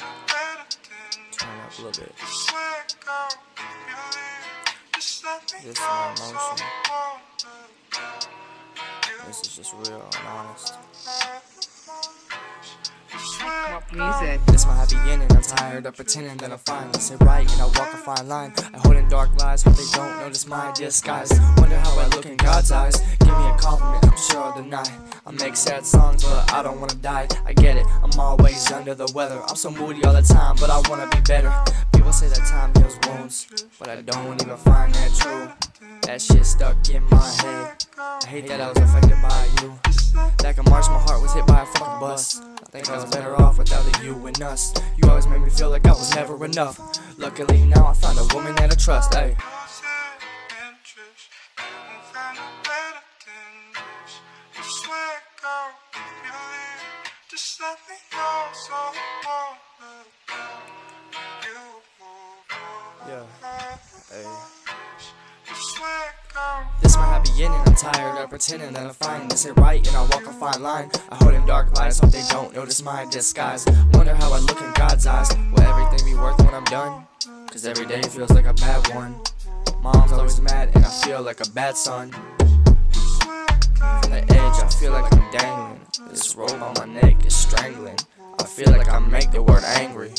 a little bit. This is my emotion. This is just real and honest. Music. This my happy ending. I'm tired of pretending that I'm fine. I sit right and I walk a fine line. I hold in dark lies, hope they don't notice my disguise. Wonder how I look in God's eyes. Sure I'll deny. I make sad songs, but I don't wanna die. I get it, I'm always under the weather. I'm so moody all the time, but I wanna be better. People say that time heals wounds, but I don't even find that true. That shit stuck in my head. I hate that I was affected by you. Back in March, my heart was hit by a fucking bus. I think I was better off without you and us. You always made me feel like I was never enough. Luckily now I found a woman that I trust. Ayy. Just let me know so I won't let you move on. Yeah. Ayy. Just let go. This my happy ending. I'm tired of pretending that I'm fine. They say right and I walk a fine line. I hold in dark lies, hope they don't notice my disguise. Wonder how I look in God's eyes. Will everything be worth when I'm done? Cause every day feels like a bad one. Mom's always mad and I feel like a bad son. Feel like I'm dangling. This rope on my neck is strangling. I feel like I make the word angry.